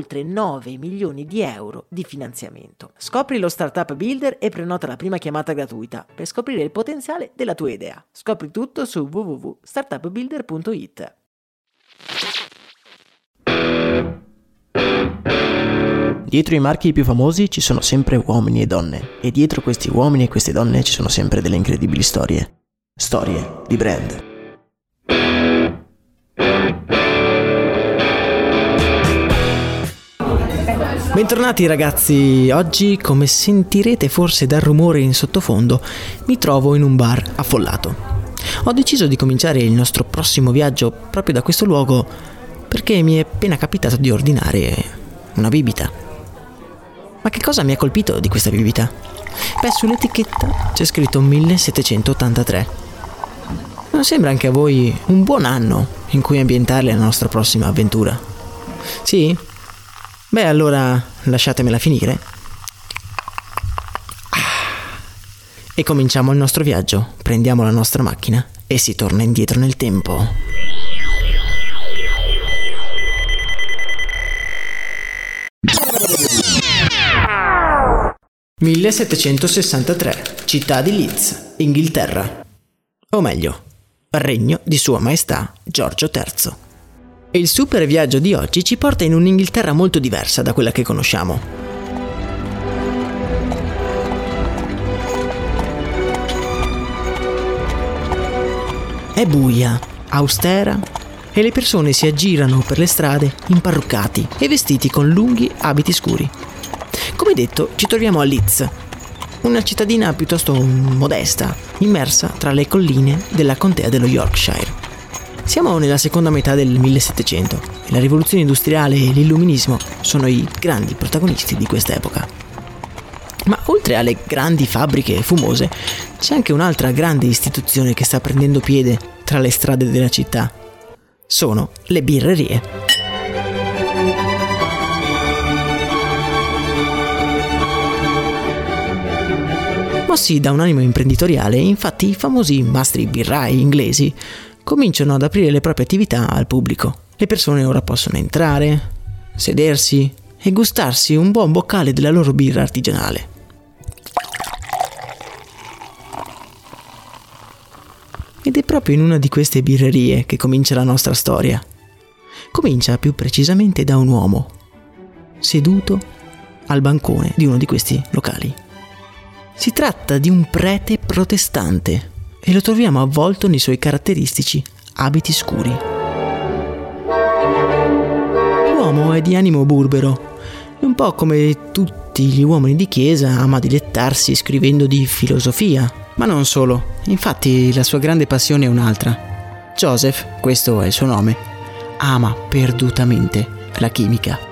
oltre 9 milioni di euro di finanziamento. Scopri lo Startup Builder e prenota la prima chiamata gratuita per scoprire il potenziale della tua idea. Scopri tutto su www.startupbuilder.it. Dietro i marchi più famosi ci sono sempre uomini e donne e dietro questi uomini e queste donne ci sono sempre delle incredibili storie. Storie di brand. Bentornati ragazzi, oggi come sentirete forse dal rumore in sottofondo mi trovo in un bar affollato. Ho deciso di cominciare il nostro prossimo viaggio proprio da questo luogo perché mi è appena capitato di ordinare una bibita. Ma che cosa mi ha colpito di questa bibita? Beh, sull'etichetta c'è scritto 1783. Non sembra anche a voi un buon anno in cui ambientare la nostra prossima avventura? Sì? Beh, allora lasciatemela finire. E cominciamo il nostro viaggio. Prendiamo la nostra macchina e si torna indietro nel tempo. «1763, città di Leeds, Inghilterra. O meglio, regno di Sua Maestà Giorgio III. E il super viaggio di oggi ci porta in un'Inghilterra molto diversa da quella che conosciamo. È buia, austera e le persone si aggirano per le strade imparruccati e vestiti con lunghi abiti scuri. Come detto, ci troviamo a Leeds, una cittadina piuttosto modesta, immersa tra le colline della contea dello Yorkshire. Siamo nella seconda metà del 1700 e la rivoluzione industriale e l'illuminismo sono i grandi protagonisti di questa epoca. Ma oltre alle grandi fabbriche fumose, c'è anche un'altra grande istituzione che sta prendendo piede tra le strade della città. Sono le birrerie. Mossi da un animo imprenditoriale, infatti i famosi mastri birrai inglesi cominciano ad aprire le proprie attività al pubblico. Le persone ora possono entrare, sedersi e gustarsi un buon boccale della loro birra artigianale. Ed è proprio in una di queste birrerie che comincia la nostra storia. Comincia più precisamente da un uomo, seduto al bancone di uno di questi locali. Si tratta di un prete protestante e lo troviamo avvolto nei suoi caratteristici abiti scuri. L'uomo è di animo burbero, un po' come tutti gli uomini di chiesa ama dilettarsi scrivendo di filosofia, ma non solo, infatti la sua grande passione è un'altra. Joseph, questo è il suo nome, ama perdutamente la chimica.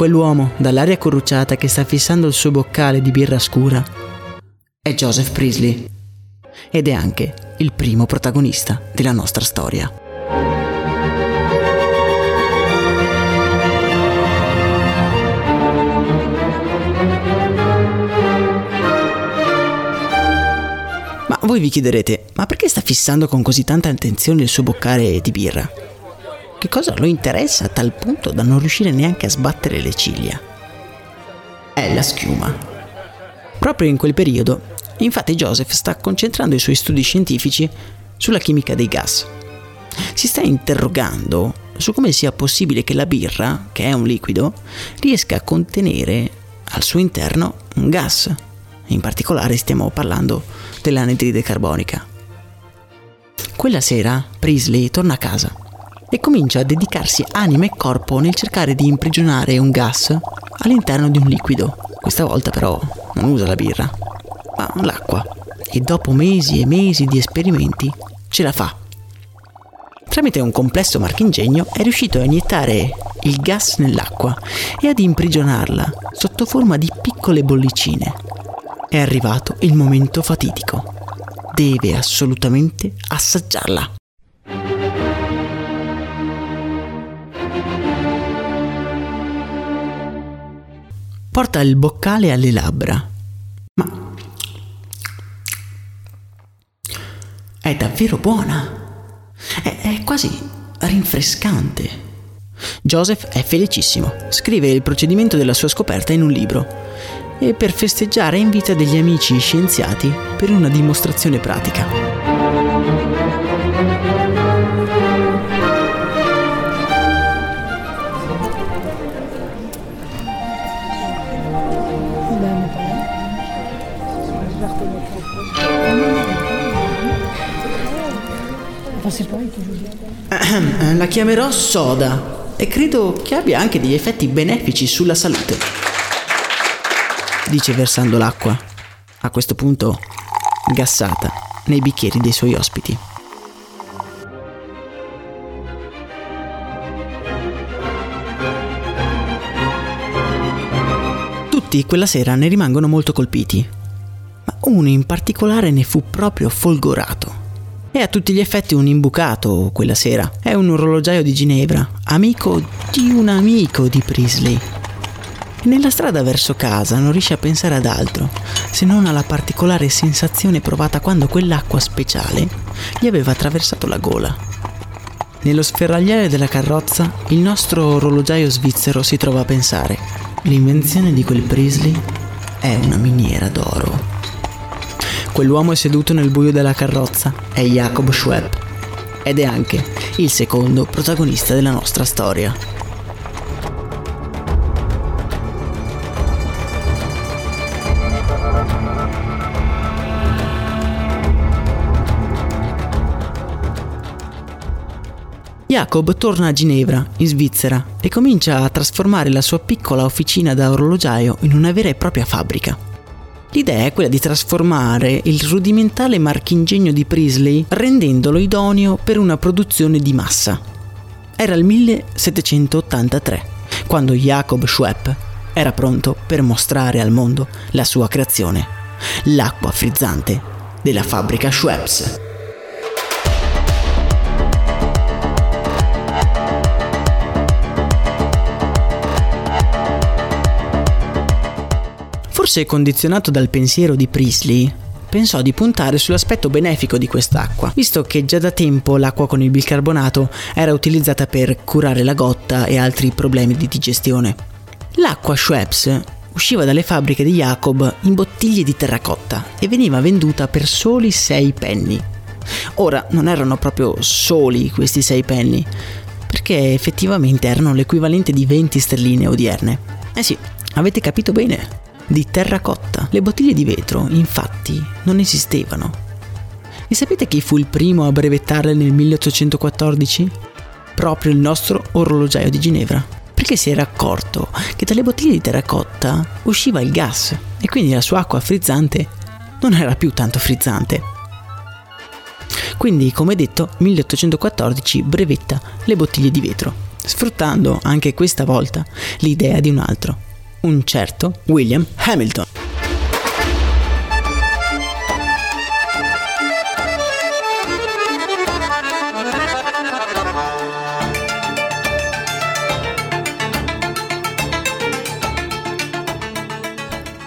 Quell'uomo, dall'aria corrucciata che sta fissando il suo boccale di birra scura, è Joseph Priestley ed è anche il primo protagonista della nostra storia. Ma voi vi chiederete, ma perché sta fissando con così tanta attenzione il suo boccale di birra? Che cosa lo interessa a tal punto da non riuscire neanche a sbattere le ciglia? È la schiuma. Proprio in quel periodo, infatti Joseph sta concentrando i suoi studi scientifici sulla chimica dei gas. Si sta interrogando su come sia possibile che la birra, che è un liquido, riesca a contenere al suo interno un gas. In particolare stiamo parlando dell'anidride carbonica. Quella sera Priestley torna a casa e comincia a dedicarsi anima e corpo nel cercare di imprigionare un gas all'interno di un liquido. Questa volta però non usa la birra, ma l'acqua. E dopo mesi e mesi di esperimenti ce la fa. Tramite un complesso marchingegno è riuscito a iniettare il gas nell'acqua e ad imprigionarla sotto forma di piccole bollicine. È arrivato il momento fatidico. Deve assolutamente assaggiarla. Porta il boccale alle labbra. Ma è davvero buona. È, è quasi rinfrescante. Joseph è felicissimo. Scrive il procedimento della sua scoperta in un libro e per festeggiare invita degli amici scienziati per una dimostrazione pratica. La chiamerò soda e credo che abbia anche degli effetti benefici sulla salute. Dice versando l'acqua, a questo punto gassata, nei bicchieri dei suoi ospiti. Tutti quella sera ne rimangono molto colpiti, ma uno in particolare ne fu proprio folgorato. È a tutti gli effetti un imbucato quella sera. È un orologiaio di Ginevra, amico di un amico di Priestley. E nella strada verso casa non riesce a pensare ad altro, se non alla particolare sensazione provata quando quell'acqua speciale gli aveva attraversato la gola. Nello sferragliare della carrozza, il nostro orologiaio svizzero si trova a pensare: l'invenzione di quel Priestley è una miniera d'oro. Quell'uomo è seduto nel buio della carrozza è Jacob Schwepp ed è anche il secondo protagonista della nostra storia. Jacob torna a Ginevra, in Svizzera, e comincia a trasformare la sua piccola officina da orologiaio in una vera e propria fabbrica. L'idea è quella di trasformare il rudimentale marchingegno di Priestley rendendolo idoneo per una produzione di massa. Era il 1783, quando Jacob Schwepp era pronto per mostrare al mondo la sua creazione, l'acqua frizzante della fabbrica Schweppes. Forse condizionato dal pensiero di Priestley, pensò di puntare sull'aspetto benefico di quest'acqua, visto che già da tempo l'acqua con il bicarbonato era utilizzata per curare la gotta e altri problemi di digestione. L'acqua Schweppes usciva dalle fabbriche di Jacob in bottiglie di terracotta e veniva venduta per soli 6 penny. Ora non erano proprio soli questi 6 penny, perché effettivamente erano l'equivalente di 20 sterline odierne. Eh sì, avete capito bene di terracotta. Le bottiglie di vetro, infatti, non esistevano. E sapete chi fu il primo a brevettarle nel 1814? Proprio il nostro orologiaio di Ginevra. Perché si era accorto che dalle bottiglie di terracotta usciva il gas e quindi la sua acqua frizzante non era più tanto frizzante. Quindi, come detto, 1814 brevetta le bottiglie di vetro, sfruttando anche questa volta l'idea di un altro, un certo William Hamilton.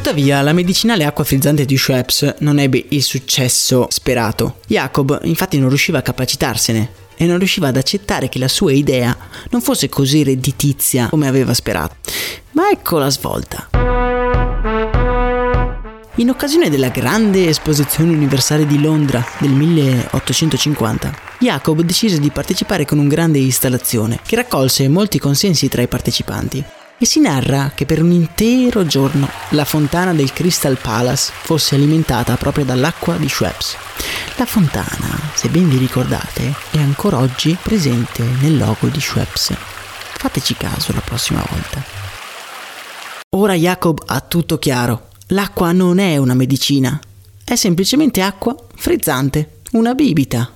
Tuttavia, la medicinale acqua frizzante di Schweppes non ebbe il successo sperato. Jacob infatti non riusciva a capacitarsene e non riusciva ad accettare che la sua idea non fosse così redditizia come aveva sperato. Ma ecco la svolta. In occasione della grande esposizione universale di Londra del 1850, Jacob decise di partecipare con un grande installazione che raccolse molti consensi tra i partecipanti e si narra che per un intero giorno la fontana del Crystal Palace fosse alimentata proprio dall'acqua di Schweppes. La fontana, se ben vi ricordate, è ancora oggi presente nel logo di Schweppes. Fateci caso la prossima volta. Ora Jacob ha tutto chiaro. L'acqua non è una medicina, è semplicemente acqua frizzante, una bibita.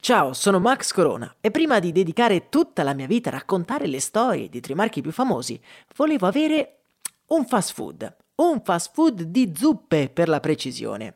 Ciao, sono Max Corona e prima di dedicare tutta la mia vita a raccontare le storie di tre marchi più famosi, volevo avere un fast food. Un fast food di zuppe per la precisione.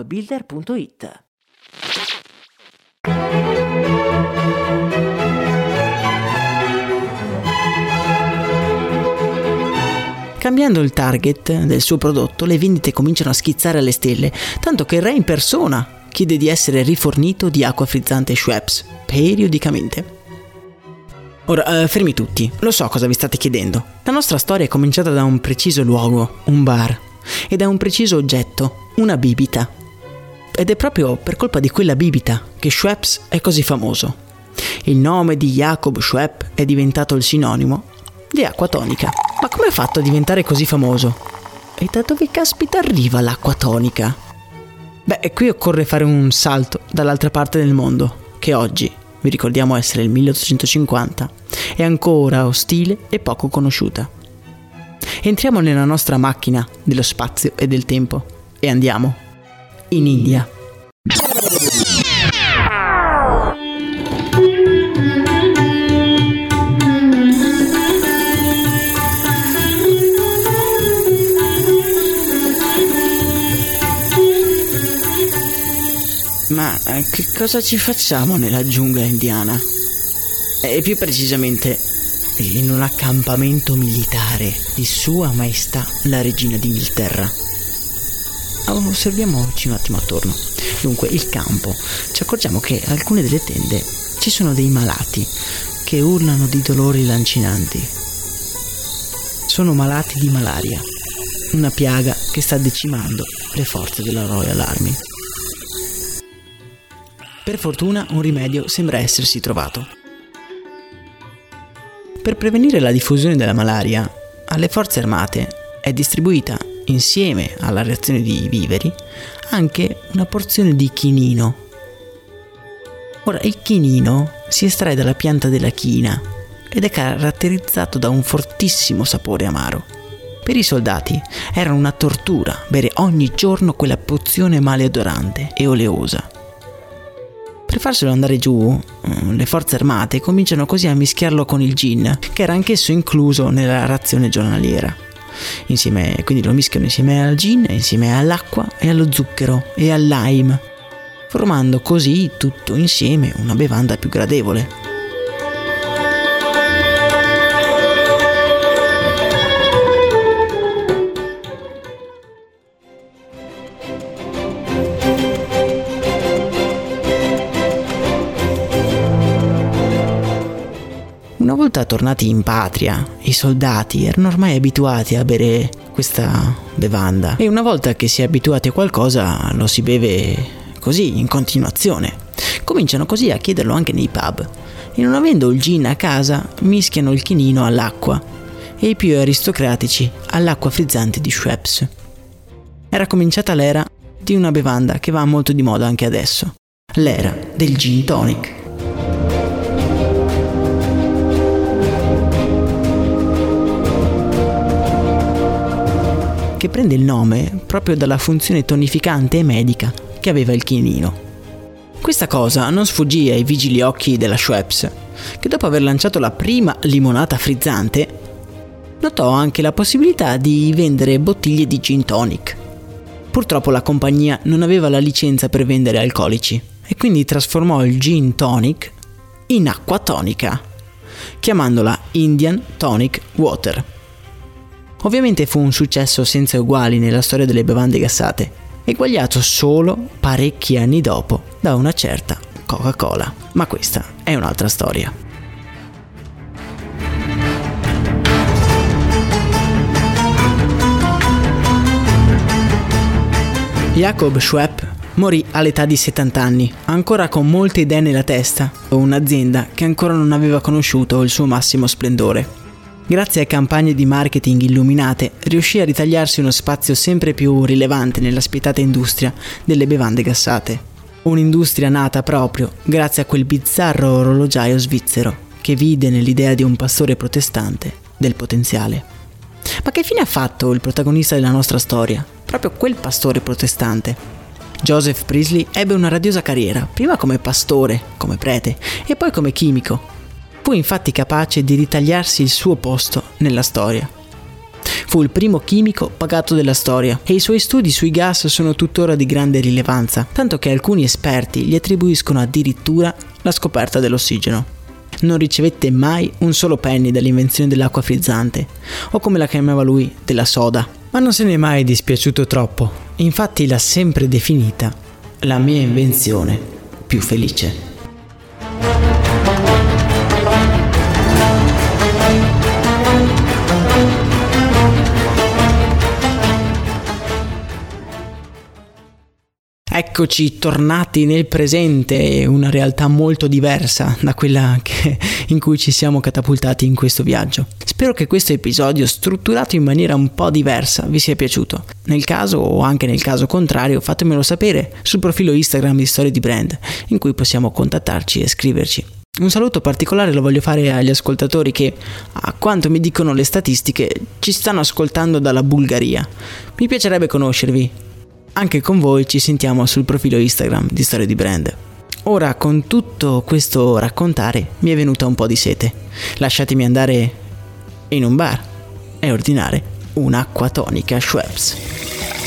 appbuilder.it. Cambiando il target del suo prodotto, le vendite cominciano a schizzare alle stelle, tanto che il re in persona chiede di essere rifornito di acqua frizzante Schweppes periodicamente. Ora, eh, fermi tutti, lo so cosa vi state chiedendo. La nostra storia è cominciata da un preciso luogo, un bar, e da un preciso oggetto, una bibita. Ed è proprio per colpa di quella bibita che Schweppes è così famoso. Il nome di Jacob Schwepp è diventato il sinonimo di acqua tonica. Ma come ha fatto a diventare così famoso? E da dove caspita arriva l'acqua tonica? Beh, qui occorre fare un salto dall'altra parte del mondo, che oggi, vi ricordiamo essere il 1850, è ancora ostile e poco conosciuta. Entriamo nella nostra macchina dello spazio e del tempo e andiamo in India. Ma eh, che cosa ci facciamo nella giungla indiana? E più precisamente in un accampamento militare di Sua Maestà la Regina d'Inghilterra. Osserviamoci un attimo attorno. Dunque, il campo. Ci accorgiamo che alcune delle tende ci sono dei malati che urlano di dolori lancinanti. Sono malati di malaria, una piaga che sta decimando le forze della Royal Army. Per fortuna un rimedio sembra essersi trovato. Per prevenire la diffusione della malaria, alle forze armate è distribuita, insieme alla reazione di viveri, anche una porzione di chinino. Ora, il chinino si estrae dalla pianta della china ed è caratterizzato da un fortissimo sapore amaro. Per i soldati era una tortura bere ogni giorno quella pozione maleodorante e oleosa per farselo andare giù, mm, le forze armate cominciano così a mischiarlo con il gin, che era anch'esso incluso nella razione giornaliera. Insieme, quindi lo mischiano insieme al gin, insieme all'acqua e allo zucchero e al lime, formando così tutto insieme una bevanda più gradevole. Volta tornati in patria, i soldati erano ormai abituati a bere questa bevanda e una volta che si è abituati a qualcosa lo si beve così in continuazione. Cominciano così a chiederlo anche nei pub e non avendo il gin a casa mischiano il chinino all'acqua e i più aristocratici all'acqua frizzante di Schweppes. Era cominciata l'era di una bevanda che va molto di moda anche adesso, l'era del gin tonic. Che prende il nome proprio dalla funzione tonificante e medica che aveva il chinino. Questa cosa non sfuggì ai vigili occhi della Schweppes, che dopo aver lanciato la prima limonata frizzante, notò anche la possibilità di vendere bottiglie di gin tonic. Purtroppo la compagnia non aveva la licenza per vendere alcolici e quindi trasformò il gin tonic in acqua tonica, chiamandola Indian Tonic Water. Ovviamente fu un successo senza uguali nella storia delle bevande gassate, eguagliato solo parecchi anni dopo da una certa Coca-Cola. Ma questa è un'altra storia. Jacob Schwepp morì all'età di 70 anni, ancora con molte idee nella testa, o un'azienda che ancora non aveva conosciuto il suo massimo splendore. Grazie a campagne di marketing illuminate, riuscì a ritagliarsi uno spazio sempre più rilevante nella spietata industria delle bevande gassate. Un'industria nata proprio grazie a quel bizzarro orologiaio svizzero che vide nell'idea di un pastore protestante del potenziale. Ma che fine ha fatto il protagonista della nostra storia? Proprio quel pastore protestante. Joseph Priestley ebbe una radiosa carriera, prima come pastore, come prete, e poi come chimico, Fu infatti capace di ritagliarsi il suo posto nella storia. Fu il primo chimico pagato della storia e i suoi studi sui gas sono tuttora di grande rilevanza, tanto che alcuni esperti gli attribuiscono addirittura la scoperta dell'ossigeno. Non ricevette mai un solo penny dall'invenzione dell'acqua frizzante, o come la chiamava lui, della soda, ma non se ne è mai dispiaciuto troppo, infatti l'ha sempre definita la mia invenzione più felice. Eccoci tornati nel presente, una realtà molto diversa da quella che, in cui ci siamo catapultati in questo viaggio. Spero che questo episodio, strutturato in maniera un po' diversa, vi sia piaciuto. Nel caso o anche nel caso contrario, fatemelo sapere sul profilo Instagram di Storie di Brand, in cui possiamo contattarci e scriverci. Un saluto particolare lo voglio fare agli ascoltatori che, a quanto mi dicono le statistiche, ci stanno ascoltando dalla Bulgaria. Mi piacerebbe conoscervi, anche con voi ci sentiamo sul profilo Instagram di Storie di Brand. Ora con tutto questo raccontare mi è venuta un po' di sete. Lasciatemi andare in un bar e ordinare un'acqua tonica Schweppes.